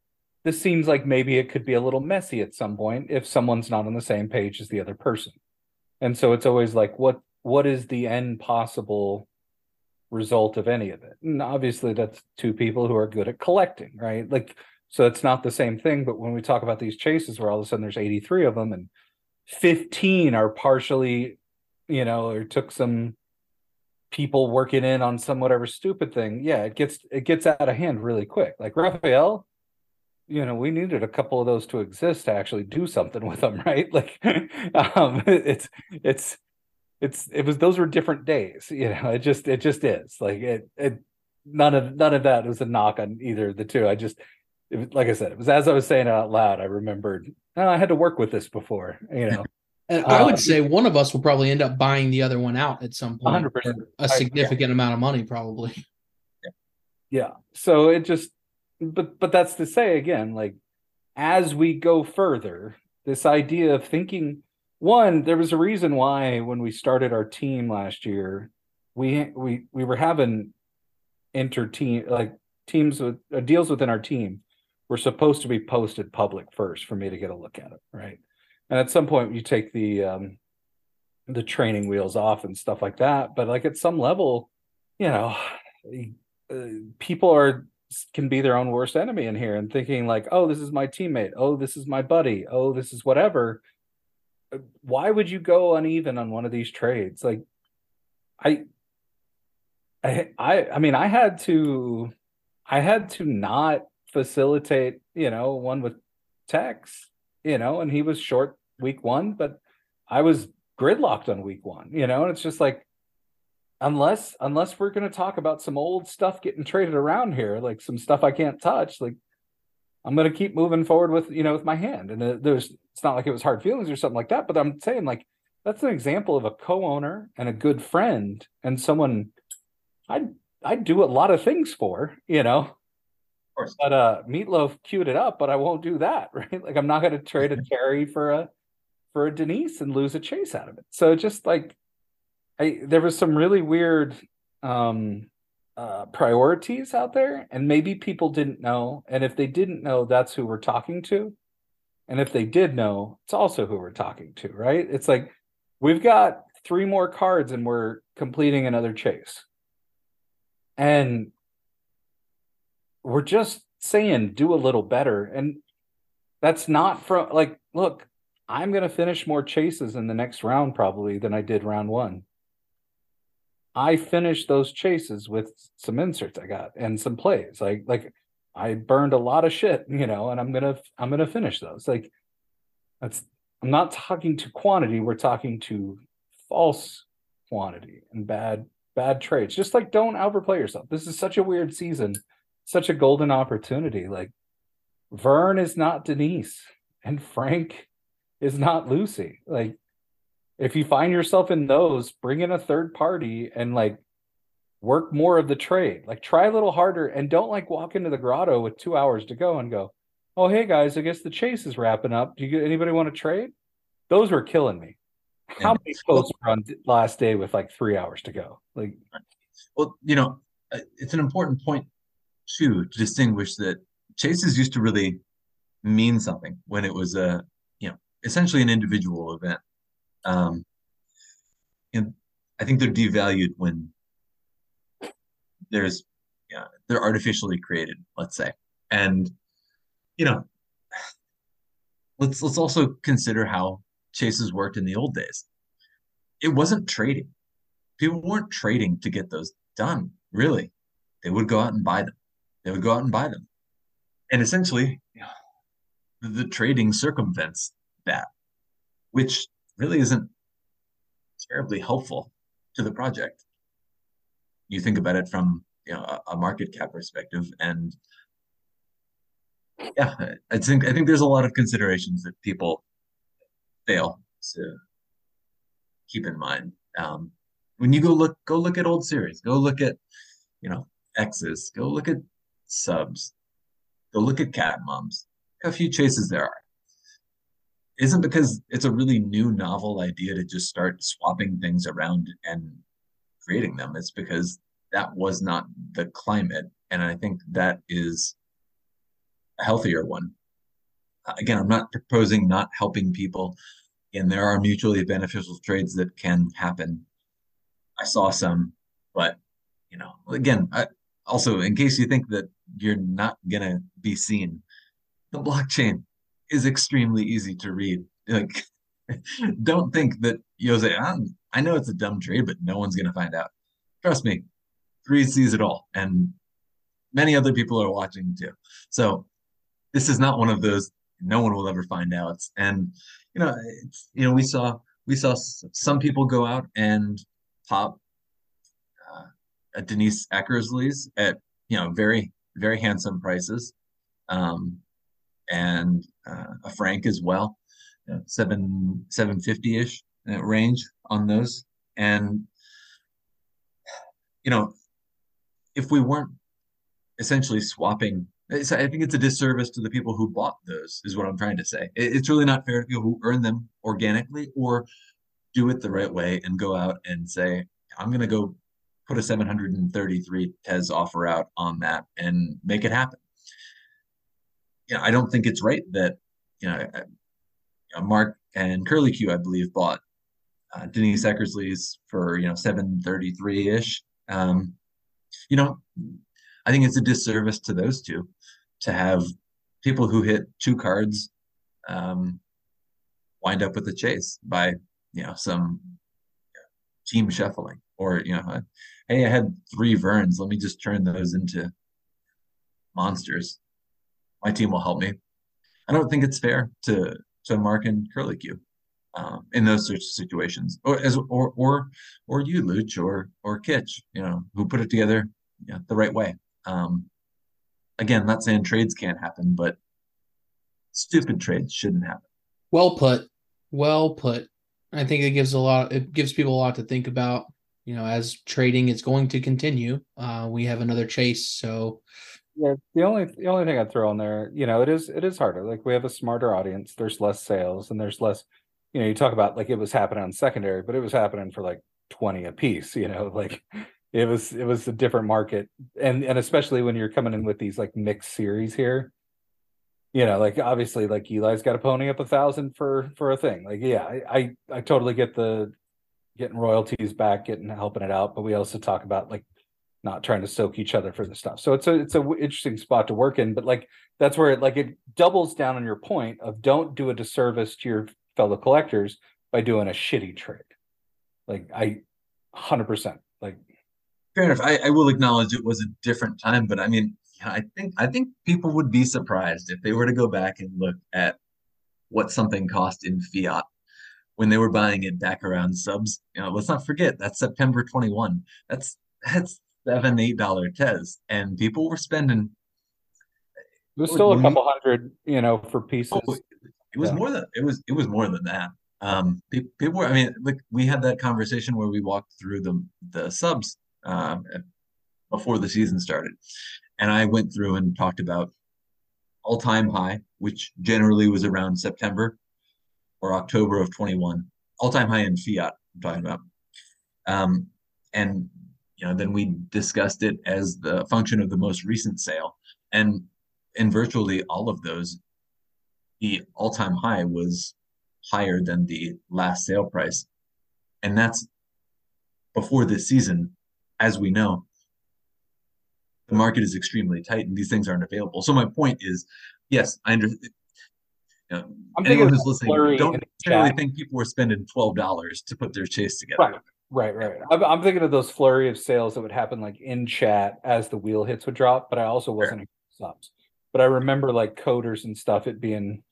E: this seems like maybe it could be a little messy at some point if someone's not on the same page as the other person. And so it's always like what what is the end possible result of any of it? And obviously that's two people who are good at collecting, right? Like so it's not the same thing, but when we talk about these chases where all of a sudden there's 83 of them and 15 are partially, you know, or took some people working in on some whatever stupid thing, yeah, it gets it gets out of hand really quick. Like Raphael, you know we needed a couple of those to exist to actually do something with them right? Like um it's it's it's it was those were different days you know it just it just is. Like it it none of none of that was a knock on either of the two. I just it, like i said it was as i was saying out loud i remembered oh, i had to work with this before you know
C: and I would uh, say one of us will probably end up buying the other one out at some point. 100%. A significant I, yeah. amount of money, probably.
E: Yeah. yeah. So it just but but that's to say again, like as we go further, this idea of thinking one, there was a reason why when we started our team last year, we we we were having inter team like teams with uh, deals within our team were supposed to be posted public first for me to get a look at it, right? And at some point, you take the um, the training wheels off and stuff like that. But like at some level, you know, uh, people are can be their own worst enemy in here and thinking like oh this is my teammate oh this is my buddy oh this is whatever uh, why would you go uneven on one of these trades like i i i, I mean i had to i had to not facilitate you know one with tex you know and he was short week one but i was gridlocked on week one you know and it's just like unless unless we're going to talk about some old stuff getting traded around here like some stuff i can't touch like i'm going to keep moving forward with you know with my hand. And uh, there's it's not like it was hard feelings or something like that but i'm saying like that's an example of a co-owner and a good friend and someone I'd I'd do a lot of things for you know but uh meatloaf queued it up but i won't do that right? Like i'm not going to trade a Terry for a for a denise and lose a chase out of it. So just like I there was some really weird um uh priorities out there and maybe people didn't know and if they didn't know that's who we're talking to. And if they did know it's also who we're talking to right? It's like we've got three more cards and we're completing another chase. And we're just saying do a little better and that's not from like look i'm going to finish more chases in the next round probably than i did round one I finished those chases with some inserts I got and some plays. Like like I burned a lot of shit, you know, and I'm gonna I'm gonna finish those. Like that's I'm not talking to quantity, we're talking to false quantity and bad bad trades. Just like don't overplay yourself. This is such a weird season, such a golden opportunity. Like Vern is not Denise and Frank is not Lucy. Like if you find yourself in those, bring in a third party and like work more of the trade. Like try a little harder and don't like walk into the grotto with two hours to go and go, oh hey guys, I guess the chase is wrapping up. Do you get anybody want to trade? Those were killing me. How many posts were on last day with like three hours to go? Like,
D: well, you know, uh, it's an important point too to distinguish that chases used to really mean something when it was a, you know, essentially an individual event um, and I think they're devalued when there's yeah they're artificially created, let's say, and you know let's let's also consider how chases worked in the old days. It wasn't trading. People weren't trading to get those done. Really, they would go out and buy them. They would go out and buy them, and essentially, the, the trading circumvents that, which really isn't terribly helpful to the project. You think about it from you know a, a market cap perspective, and yeah, I think I think there's a lot of considerations that people fail to keep in mind. Um, when you go look go look at old series, go look at you know X's, go look at subs, go look at cat moms. A few chases there are isn't because it's a really new novel idea to just start swapping things around and creating them. It's because that was not the climate. And I think that is a healthier one. Again, I'm not proposing not helping people, and there are mutually beneficial trades that can happen. I saw some, but you know, again, I, also in case you think that you're not gonna be seen, the blockchain is extremely easy to read. Like, don't think that Jose. I'm, I know it's a dumb trade, but no one's gonna find out. Trust me, Greed sees it all, and many other people are watching too. So this is not one of those no one will ever find out. And you know, you know, we saw we saw some people go out and pop uh, Denise Eckersley's at you know very very handsome prices, um, and uh, a Frank as well, seven seven fifty ish uh, range on those. And you know, if we weren't essentially swapping I think it's a disservice to the people who bought those, is what I'm trying to say. It's really not fair to people who earn them organically or do it the right way and go out and say, I'm going to go put a 733 tez offer out on that and make it happen. You know, I don't think it's right that, you know, Mark and Curly Q, I believe, bought uh, Denise Eckersley's for, you know, 733 ish. Um, you know, I think it's a disservice to those two to have people who hit two cards um, wind up with a chase by you know some team shuffling or you know hey i had three verns let me just turn those into monsters my team will help me i don't think it's fair to to mark and curly q um, in those sorts of situations or as or or or you luch or or kitch you know who put it together you know, the right way um, again, not saying trades can't happen, but stupid trades shouldn't happen.
C: Well put. Well put. I think it gives a lot. It gives people a lot to think about. You know, as trading is going to continue, uh, we have another chase. So,
E: yeah, the only the only thing I'd throw in there, you know, it is it is harder. Like we have a smarter audience. There's less sales, and there's less. You know, you talk about like it was happening on secondary, but it was happening for like twenty a piece. You know, like it was it was a different market and and especially when you're coming in with these like mixed series here you know like obviously like eli's got a pony up a thousand for for a thing. Like yeah I, I i totally get the getting royalties back getting helping it out but we also talk about like not trying to soak each other for the stuff. So it's a it's a interesting spot to work in but like that's where it like it doubles down on your point of don't do a disservice to your fellow collectors by doing a shitty trade. Like i 100% like
D: fair enough. I, I will acknowledge it was a different time, but I mean, I think I think people would be surprised if they were to go back and look at what something cost in fiat when they were buying it back around subs. You know, let's not forget that's September 21. That's that's seven, eight dollar tez. And people were spending
E: it was still a couple hundred, you know, for pieces. Oh,
D: it was yeah. more than it was it was more than that. Um people were I mean, like we had that conversation where we walked through the the subs um, before the season started. And I went through and talked about all time high, which generally was around September or October of 21, all time high in fiat, I'm talking about. Um, and you know, then we discussed it as the function of the most recent sale. And in virtually all of those, the all time high was higher than the last sale price. And that's before this season as we know, the market is extremely tight and these things aren't available. So my point is, yes, I understand. You know, I'm anyone who's listening, don't necessarily think people were spending twelve dollars to put their chase together.
E: Right, right, right. I'm, I'm, thinking of those flurry of sales that would happen like in chat as the wheel hits would drop, but I also wasn't subs. But I remember like coders and stuff it being.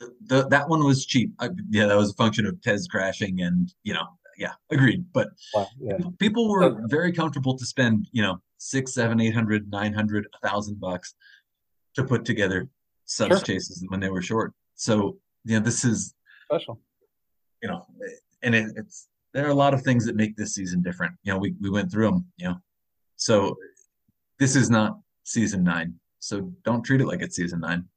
D: The, the, that one was cheap. I, yeah, that was a function of Tez crashing and you know yeah, agreed. But yeah. people were very comfortable to spend, you know, six, seven, eight hundred, nine hundred, a thousand bucks to put together subs sure. chases when they were short. So, you know, this is
E: special.
D: You know, and it, it's there are a lot of things that make this season different. You know, we we went through them. You know, so this is not season nine. So don't treat it like it's season nine.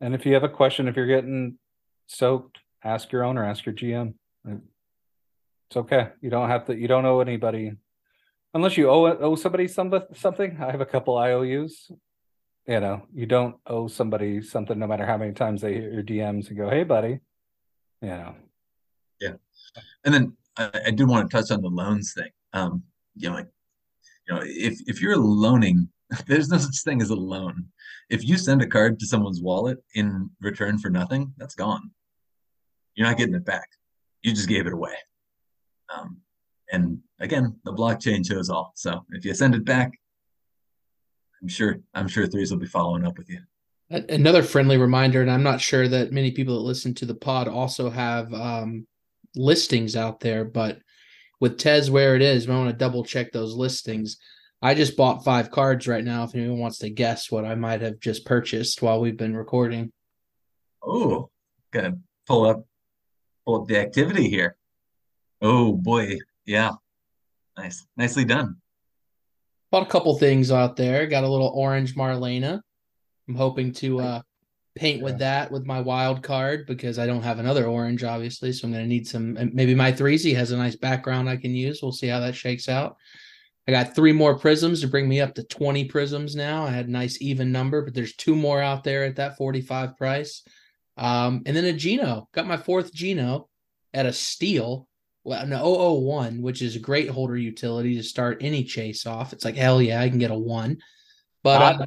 E: And if you have a question, if you're getting soaked, ask your owner, ask your GM. It's okay. You don't have to. You don't owe anybody, unless you owe owe somebody some, something. I have a couple IOUs. You know, you don't owe somebody something no matter how many times they hit your DMs and go, "Hey, buddy," you know.
D: Yeah, and then I, I do want to touch on the loans thing. Um, you know, like you know, if if you're loaning, there's no such thing as a loan. If you send a card to someone's wallet in return for nothing, that's gone. You're not getting it back. You just gave it away. Um, and again, the blockchain shows all. So if you send it back, I'm sure I'm sure threes will be following up with you.
C: Another friendly reminder, and I'm not sure that many people that listen to the pod also have um, listings out there, but with Tez where it is, we want to double check those listings. I just bought five cards right now. If anyone wants to guess what I might have just purchased while we've been recording.
D: Oh, gonna pull up pull up the activity here. Oh boy, yeah, nice, nicely done.
C: Bought a couple things out there. Got a little orange Marlena. I'm hoping to uh, paint with that with my wild card because I don't have another orange, obviously. So I'm going to need some. Maybe my 3Z has a nice background I can use. We'll see how that shakes out. I got three more prisms to bring me up to 20 prisms now. I had a nice even number, but there's two more out there at that 45 price. Um, and then a Geno. Got my fourth Geno at a steal. Well, an 001, which is a great holder utility to start any chase off. It's like, hell yeah, I can get a one. But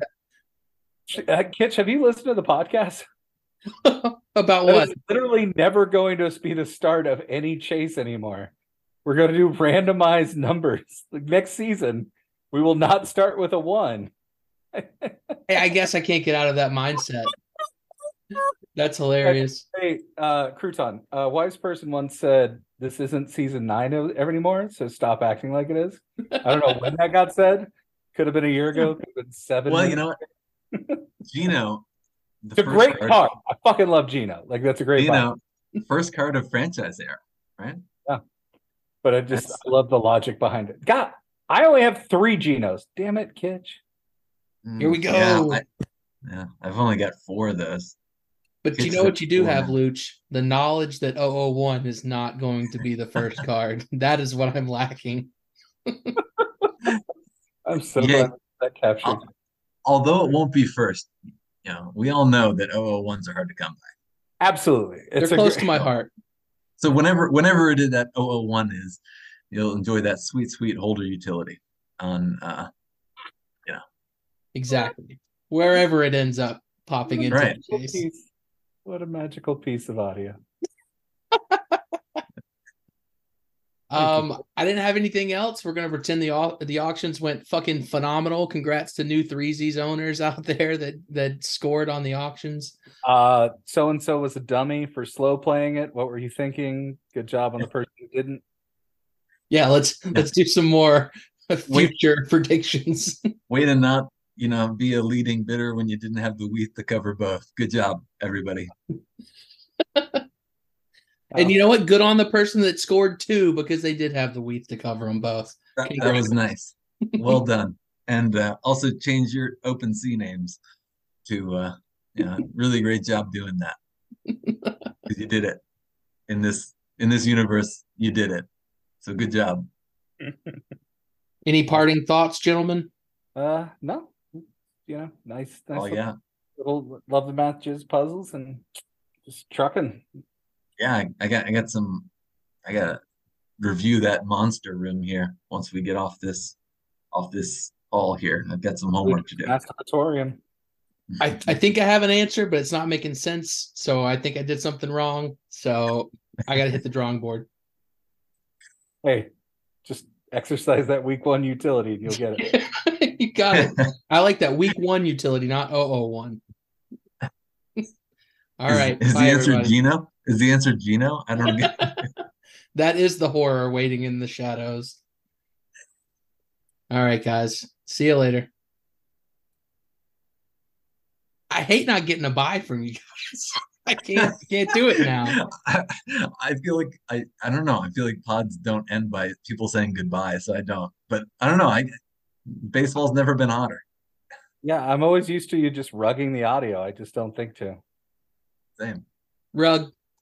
C: uh,
E: uh, Kitch, have you listened to the podcast?
C: About what?
E: literally never going to be the start of any chase anymore. We're going to do randomized numbers. Like next season, we will not start with a one.
C: hey, I guess I can't get out of that mindset. That's hilarious.
E: Hey, uh, Crouton, a wise person once said, "This isn't season nine anymore, so stop acting like it is." I don't know when that got said. Could have been a year ago. Could have been seven.
D: Well, you know what, Geno.
E: It's a great card. card. I fucking love Geno. Like that's a great.
D: Geno, first card of franchise era, right?
E: Yeah. But I just I love the logic behind it. God, I only have three Genos. Damn it, Kitch.
C: Mm, Here we go.
D: Yeah, I, yeah, I've only got four of those.
C: But it's you know what you do have, Luch? The knowledge that 001 is not going to be the first card. That is what I'm lacking.
E: I'm so yeah. glad that captured.
D: Although it won't be first, you know, we all know that 001s are hard to come by.
E: Absolutely.
C: It's They're close great, to my heart.
D: So whenever whenever it is that 001 is, you'll enjoy that sweet, sweet holder utility on uh you know.
C: Exactly. Wherever it ends up popping into
D: right.
E: the case. What a magical piece of audio.
C: um, I didn't have anything else. We're gonna pretend the the auctions went fucking phenomenal. Congrats to new threesies owners out there that that scored on the auctions.
E: Uh, so and so was a dummy for slow playing it. What were you thinking? Good job on the person who didn't.
C: Yeah, let's let's do some more future Wait. predictions.
D: Way to not you know, be a leading bidder when you didn't have the WETH to cover both. Good job, everybody.
C: and you know what? Good on the person that scored two because they did have the WETH to cover them both.
D: That, that was nice. Well done. And uh, also change your OpenSea names to, uh, yeah, really great job doing that. Because you did it in this in this universe. You did it. So good job.
C: Any parting thoughts, gentlemen?
E: Uh, no, you know, nice, nice.
D: Oh yeah,
E: little love the matches, puzzles, and just trucking.
D: Yeah, I, I got I got some. I got to review that monster room here once we get off this off this all here. I've got some homework to do.
E: Masturbatorium.
C: I, I think I have an answer, but it's not making sense. So I think I did something wrong. So I got to hit the drawing board.
E: Hey, just exercise that week one utility and you'll get it.
C: you got it. I like that week one utility, not 001. All
D: is,
C: right.
D: Is Bye, the answer everybody. Geno? Is the answer Geno? I don't get
C: that is the horror waiting in the shadows. All right, guys. See you later. I hate not getting a buy from you guys. I can't can't do it now.
D: I, I, feel like I I don't know. I feel like pods don't end by people saying goodbye, so I don't. But I don't know. I baseball's never been hotter.
E: Yeah, I'm always used to you just rugging the audio. I just don't think to.
D: Same.
C: Rug.